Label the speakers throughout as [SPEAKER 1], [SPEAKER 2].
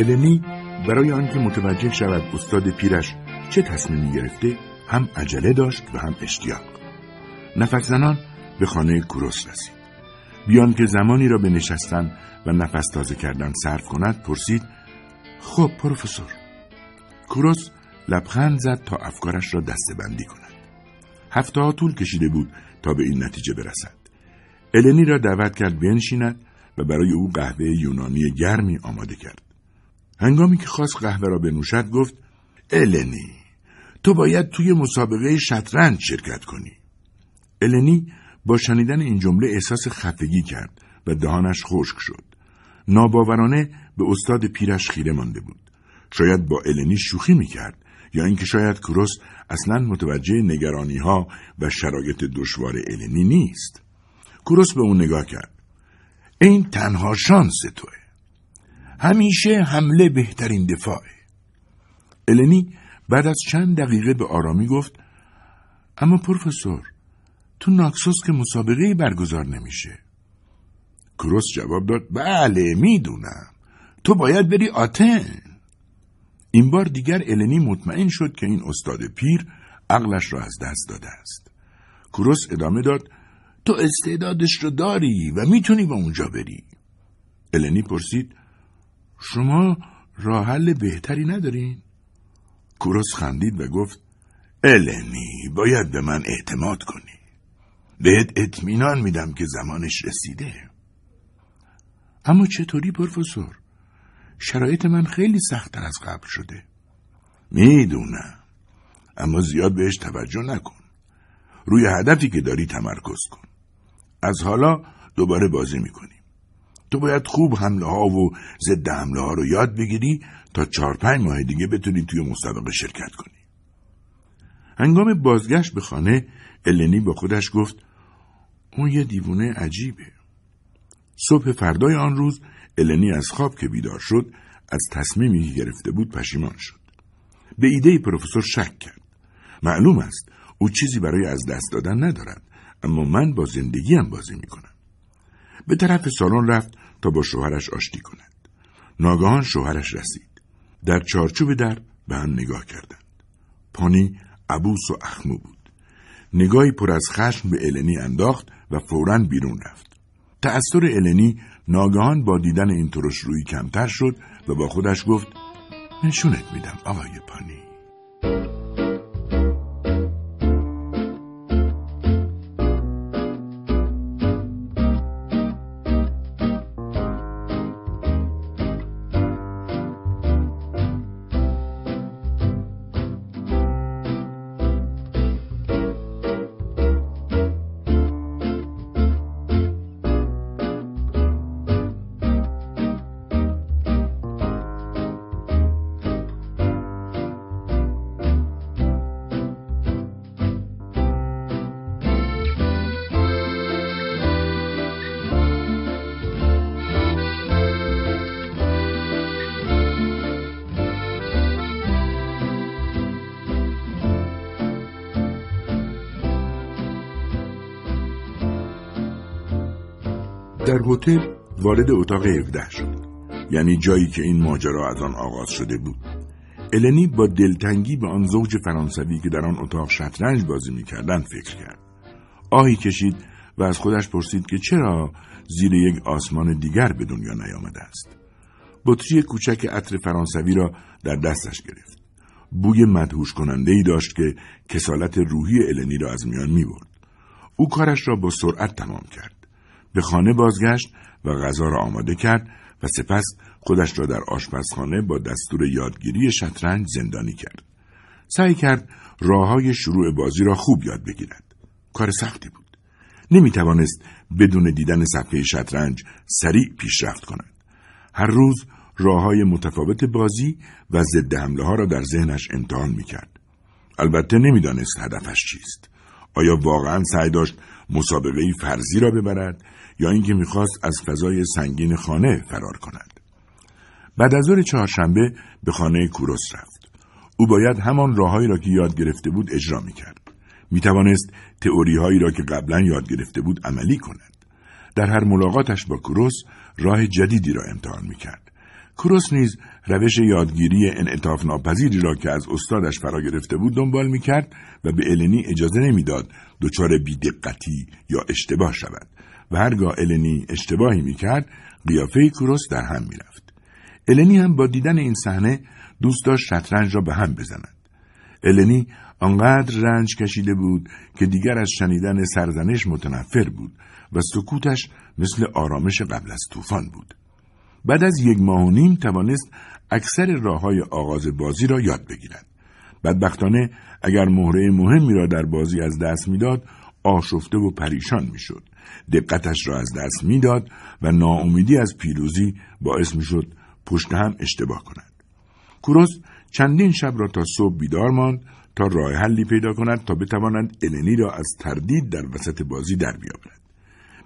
[SPEAKER 1] النی برای آنکه متوجه شود استاد پیرش چه تصمیمی گرفته هم عجله داشت و هم اشتیاق. نفس زنان به خانه کوروس رسید. بیان که زمانی را به نشستن و نفس تازه کردن صرف کند پرسید خب پروفسور؟ کوروس لبخند زد تا افکارش را دستبندی کند. هفته ها طول کشیده بود تا به این نتیجه برسد. النی را دعوت کرد بنشیند و برای او قهوه یونانی گرمی آماده کرد. هنگامی که خواست قهوه را بنوشد گفت النی تو باید توی مسابقه شطرنج شرکت کنی. النی با شنیدن این جمله احساس خفگی کرد و دهانش خشک شد. ناباورانه به استاد پیرش خیره مانده بود. شاید با النی شوخی می‌کرد یا اینکه شاید کروس اصلا متوجه نگرانی ها و شرایط دشوار النی نیست. کروس به اون نگاه کرد. این تنها شانس توه. همیشه حمله بهترین دفاعه النی بعد از چند دقیقه به آرامی گفت اما پروفسور تو ناکسوس که مسابقه برگزار نمیشه. کروس جواب داد بله می‌دونم. تو باید بری آتن. این بار دیگر النی مطمئن شد که این استاد پیر عقلش را از دست داده است. کروس ادامه داد تو استعدادش رو داری و می‌تونی به اونجا بری. النی پرسید شما راه حل بهتری ندارین؟ کوروس خندید و گفت النی باید به من اعتماد کنی. بهت اطمینان میدم که زمانش رسیده. اما چطوری پروفسور؟ شرایط من خیلی سختتر از قبل شده. می‌دونم اما زیاد بهش توجه نکن. روی هدفی که داری تمرکز کن. از حالا دوباره بازی می‌کنیم تو باید خوب حمله ها و ضد حمله ها رو یاد بگیری تا چهار پنج ماه دیگه بتونی توی مسابقه شرکت کنی. هنگام بازگشت به خانه النی با خودش گفت اون یه دیوونه عجیبه. صبح فردای آن روز النی از خواب که بیدار شد از تصمیمی که گرفته بود پشیمان شد. به ایده پروفسور شک کرد. معلوم است او چیزی برای از دست دادن ندارد اما من با زندگیم بازی می‌کنم. به طرف سالن رفت تا با شوهرش آشتی کند. ناگهان شوهرش رسید. در چارچوب در به هم نگاه کردند. پانی عبوس و اخمو بود. نگاهی پر از خشم به النی انداخت و فورا بیرون رفت. تأثیر النی ناگهان با دیدن این ترش روی کمتر شد و با خودش گفت نشونت میدم آقای پانی. هتل وارد اتاق 17 شد. یعنی جایی که این ماجرا از آن آغاز شده بود. النی با دلتنگی به آن زوج فرانسوی که در آن اتاق شطرنج بازی می‌کردند فکر کرد. آهی کشید و از خودش پرسید که چرا زیر یک آسمان دیگر به دنیا نیامده است. بطری کوچک عطر فرانسوی را در دستش گرفت. بوی مدهوش کننده ای داشت که کسالت روحی النی را از میان می برد. او کارش را با سرعت تمام کرد. به خانه بازگشت و غذا را آماده کرد و سپس خودش را در آشپزخانه با دستور یادگیری شطرنج زندانی کرد. سعی کرد راه های شروع بازی را خوب یاد بگیرد. کار سختی بود. نمی توانست بدون دیدن صفحه شطرنج سریع پیشرفت کند. هر روز راه های متفاوت بازی و ضد حمله ها را در ذهنش امتحان می کرد. البته نمی‌دانست هدفش چیست. آیا واقعا سعی داشت مسابقه فرضی را ببرد یا اینکه می‌خواست از فضای سنگین خانه فرار کند. بعد از ظهر چهارشنبه به خانه کوروس رفت. او باید همان راههایی را که یاد گرفته بود اجرا می‌کرد. می‌توانست تئوری هایی را که قبلا یاد گرفته بود عملی کند. در هر ملاقاتش با کوروس راه جدیدی را امتحان می‌کرد. کروس نیز روش یادگیری انعطاف ناپذیری را که از استادش فرا گرفته بود دنبال می‌کرد و به النی اجازه نمی‌داد دچار بیدقتی یا اشتباه شود و هرگاه النی اشتباهی می‌کرد قیافه کروس در هم می‌رفت. النی هم با دیدن این صحنه دوست داشت شطرنج را به هم بزند. النی آنقدر رنج کشیده بود که دیگر از شنیدن سرزنش متنفر بود و سکوتش مثل آرامش قبل از طوفان بود. بعد از یک ماه و نیم توانست اکثر راه های آغاز بازی را یاد بگیرد. بدبختانه اگر مهره مهمی را در بازی از دست می‌داد آشفته و پریشان می‌شد. دقتش را از دست می‌داد و ناامیدی از پیروزی باعث می‌شد پشت هم اشتباه کند. کوروس چندین شب را تا صبح بیدار ماند تا راه حلی پیدا کند تا بتواند النی را از تردید در وسط بازی در بیاورد.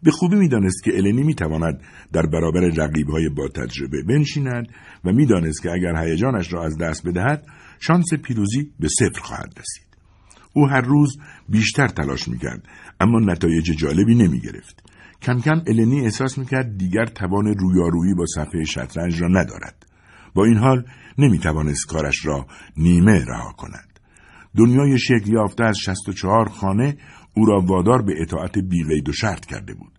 [SPEAKER 1] به خوبی می‌دانست که النی می‌تواند در برابر رقیبهای با تجربه بنشیند و می‌دانست که اگر هیجانش را از دست بدهد شانس پیروزی به صفر خواهد رسید. او هر روز بیشتر تلاش می‌کرد اما نتایج جالبی نمی‌گرفت. کم کم النی احساس می‌کرد دیگر توان رویارویی با صفحه شطرنج را ندارد. با این حال نمی‌توانست کارش را نیمه رها کند. دنیای شکل یافته از 64 خانه او را وادار به اطاعت بیقید و شرط کرده بود.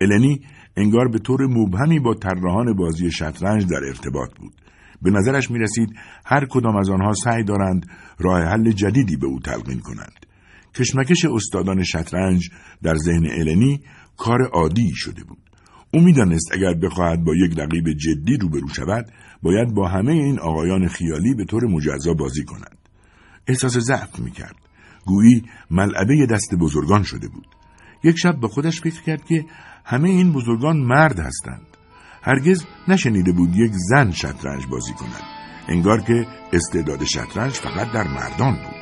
[SPEAKER 1] النی انگار به طور مبهمی با طراحان بازی شطرنج در ارتباط بود. به نظرش می رسید هر کدام از آنها سعی دارند راه حل جدیدی به او تلقین کنند. کشمکش استادان شطرنج در ذهن النی کار عادی شده بود. او می‌دانست اگر بخواهد با یک رقیب جدی روبرو شود باید با همه این آقایان خیالی به طور مجزا بازی کند احساس ضعف می‌کرد گویی ملعبه دست بزرگان شده بود. یک شب به خودش فکر کرد که همه این بزرگان مرد هستند. هرگز نشنیده بود یک زن شطرنج بازی کند. انگار که استعداد شطرنج فقط در مردان بود.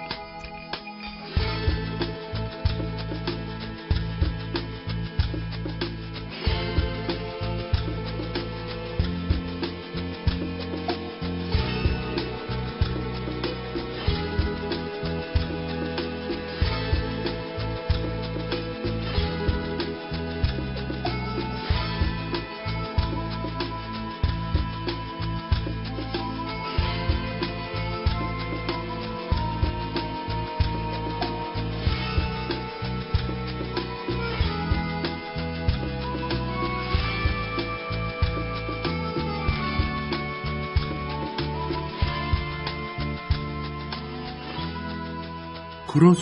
[SPEAKER 1] کروس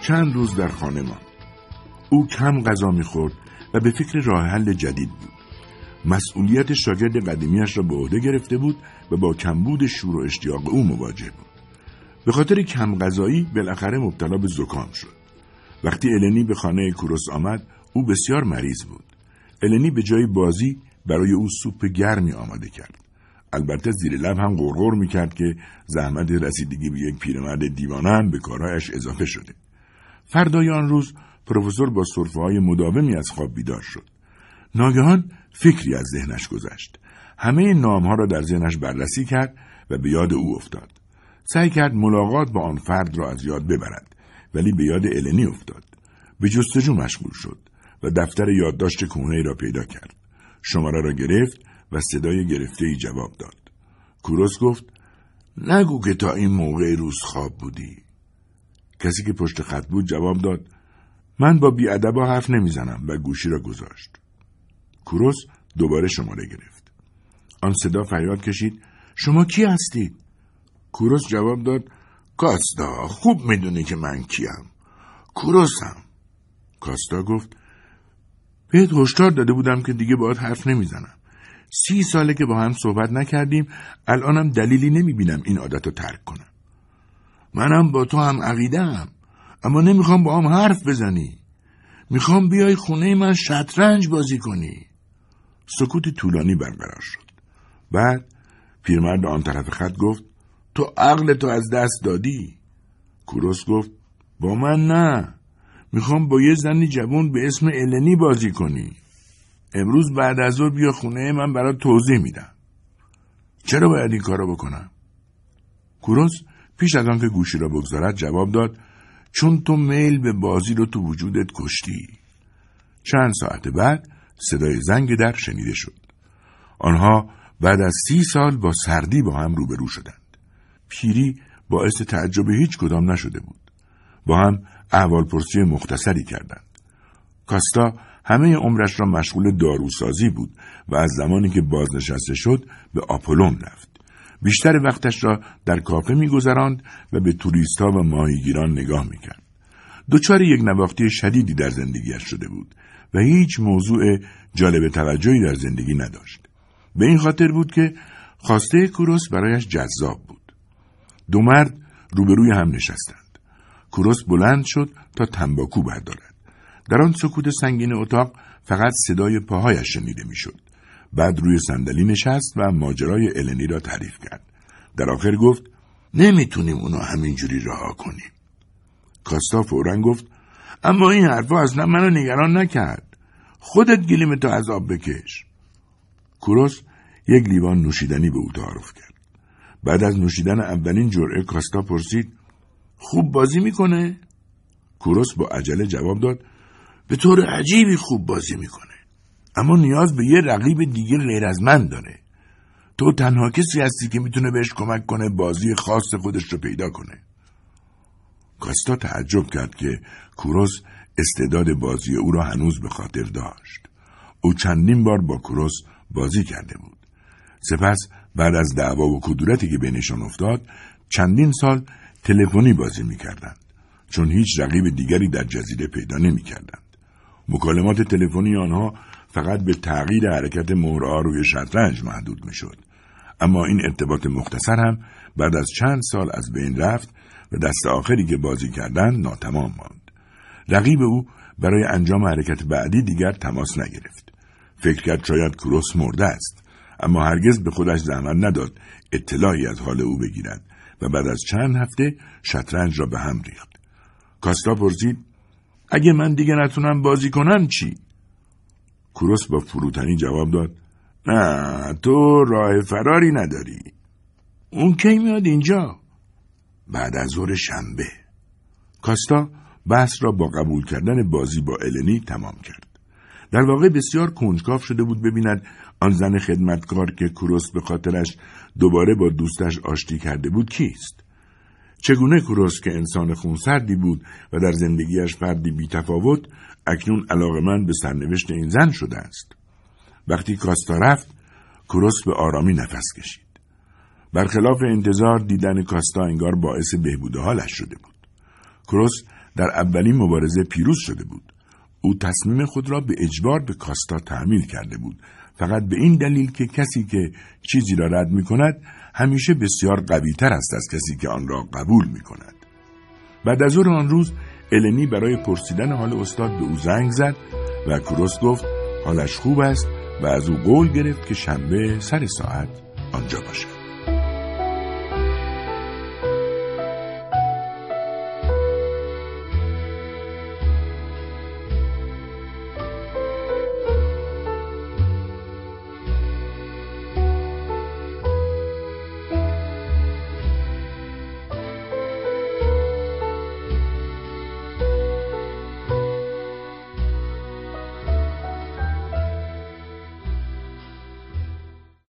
[SPEAKER 1] چند روز در خانه ماند. او کم غذا می‌خورد و به فکر راه حل جدید بود. مسئولیت شاگرد قدیمیش را به عهده گرفته بود و با کمبود شور و اشتیاق او مواجه بود. به خاطر کم غذایی بالاخره مبتلا به زکام شد. وقتی النی به خانه کروس آمد او بسیار مریض بود. النی به جای بازی برای او سوپ گرمی آماده کرد. البته زیر لب هم غرغر می‌کرد که زحمت رسیدگی به یک پیرمرد دیوانه هم به کارهایش اضافه شده. فردای آن روز پروفسور با صرفه های مداومی از خواب بیدار شد. ناگهان فکری از ذهنش گذشت. همه نامها را در ذهنش بررسی کرد و به یاد او افتاد. سعی کرد ملاقات با آن فرد را از یاد ببرد ولی به یاد النی افتاد. به جستجو مشغول شد و دفتر یادداشت کهنه را پیدا کرد. شماره را گرفت و صدای گرفته ای جواب داد. کوروس گفت نگو که تا این موقع روز خواب بودی. کسی که پشت خط بود جواب داد من با بیادبا حرف نمی‌زنم و گوشی را گذاشت. کوروس دوباره شماره گرفت. آن صدا فریاد کشید شما کی هستید؟ کوروس جواب داد کاستا خوب می‌دونی که من کیم. کوروسم. کاستا گفت بهت هشدار داده بودم که دیگه باید حرف نمی‌زنم. سی ساله که با هم صحبت نکردیم الانم دلیلی نمی‌بینم این عادت رو ترک کنم. منم با تو هم عقیدم اما نمی‌خوام با هم حرف بزنی. می‌خوام بیای خونه من شطرنج بازی کنی. سکوت طولانی برقرار شد. بعد پیرمرد آن طرف خط گفت تو عقل تو از دست دادی. کوروس گفت با من نه. می‌خوام با یه زنی جوان به اسم النی بازی کنی. امروز بعد از ظهر بیا خونه من برات توضیح میدم چرا باید این کارو بکنم کوروس پیش از آنکه گوشی را بگذارد جواب داد چون تو میل به بازی رو تو وجودت کشتی چند ساعت بعد صدای زنگ در شنیده شد آنها بعد از سی سال با سردی با هم روبرو شدند. پیری باعث تعجب هیچ کدام نشده بود. با هم احوالپرسی مختصری کردند. کاستا همه عمرش را مشغول داروسازی بود و از زمانی که بازنشسته شد به آپولون رفت. بیشتر وقتش را در کافه میگذراند و به توریستها و ماهیگیران نگاه می‌کرد. دچار یک نواختی شدیدی در زندگیش شده بود و هیچ موضوع جالب توجهی در زندگی نداشت. به این خاطر بود که خواسته کوروس برایش جذاب بود. دو مرد روبروی هم نشستند. کوروس بلند شد تا تنباکو بردارد. در آن سکوت سنگین اتاق فقط صدای پاهایش شنیده می‌شد. بعد روی صندلی نشست و ماجرای النی را تعریف کرد. در آخر گفت نمی‌تونیم اونو همینجوری رها کنیم. کاستا فورا گفت اما این حرفا اصلا منو نگران نکرد. خودت گلیم تو از آب بکش. کوروس یک لیوان نوشیدنی به او تعارف کرد. بعد از نوشیدن اولین جرعه کاستا پرسید خوب بازی می‌کنه؟ کوروس با عجله جواب داد به طور عجیبی خوب بازی می‌کنه. اما نیاز به یه رقیب دیگه غیر از من داره. تو تنها کسی هستی که می‌تونه بهش کمک کنه بازی خاص خودش رو پیدا کنه. کاستا تعجب کرد که کوروس استعداد بازی او را هنوز به خاطر داشت. او چندین بار با کوروس بازی کرده بود. سپس بعد از دعوا و کدورتی که بینشان افتاد چندین سال تلفنی بازی می‌کردند چون هیچ رقیب دیگری در جزیره پیدا نمی‌کردند. مکالمات تلفنی آنها فقط به تغییر حرکت مهرها روی شطرنج محدود می‌شد. اما این ارتباط مختصر هم بعد از چند سال از بین رفت و دست آخری که بازی کردن ناتمام ماند. رقیب او برای انجام حرکت بعدی دیگر تماس نگرفت. فکر کرد شاید کروس مرده است اما هرگز به خودش زحمت نداد اطلاعی از حال او بگیرد و بعد از چند هفته شطرنج را به هم ریخت. کاستا پرسید اگه من دیگه نتونم بازی کنم چی؟ کوروس با فروتنی جواب داد نه تو راه فراری نداری. اون کی میاد اینجا؟ بعد از ظهر شنبه. کاستا بحث را با قبول کردن بازی با النی تمام کرد. در واقع بسیار کنجکاو شده بود ببیند آن زن خدمتکار که کوروس به خاطرش دوباره با دوستش آشتی کرده بود کیست. چگونه کوروس که انسان خونسردی بود و در زندگیش فردی بیتفاوت اکنون من به سرنوشت این زن شده است. وقتی کاستا رفت کوروس به آرامی نفس کشید. برخلاف انتظار دیدن کاستا انگار باعث بهبود حالش شده بود. کروس در اولین مبارزه پیروز شده بود. او تصمیم خود را به اجبار به کاستا تحمیل کرده بود. فقط به این دلیل که کسی که چیزی را رد می کند همیشه بسیار قوی تر است از کسی که آن را قبول می کند. بعد از آن روز النی برای پرسیدن حال استاد به او زنگ زد و کروس گفت حالش خوب است و از او قول گرفت که شنبه سر ساعت آنجا باشد.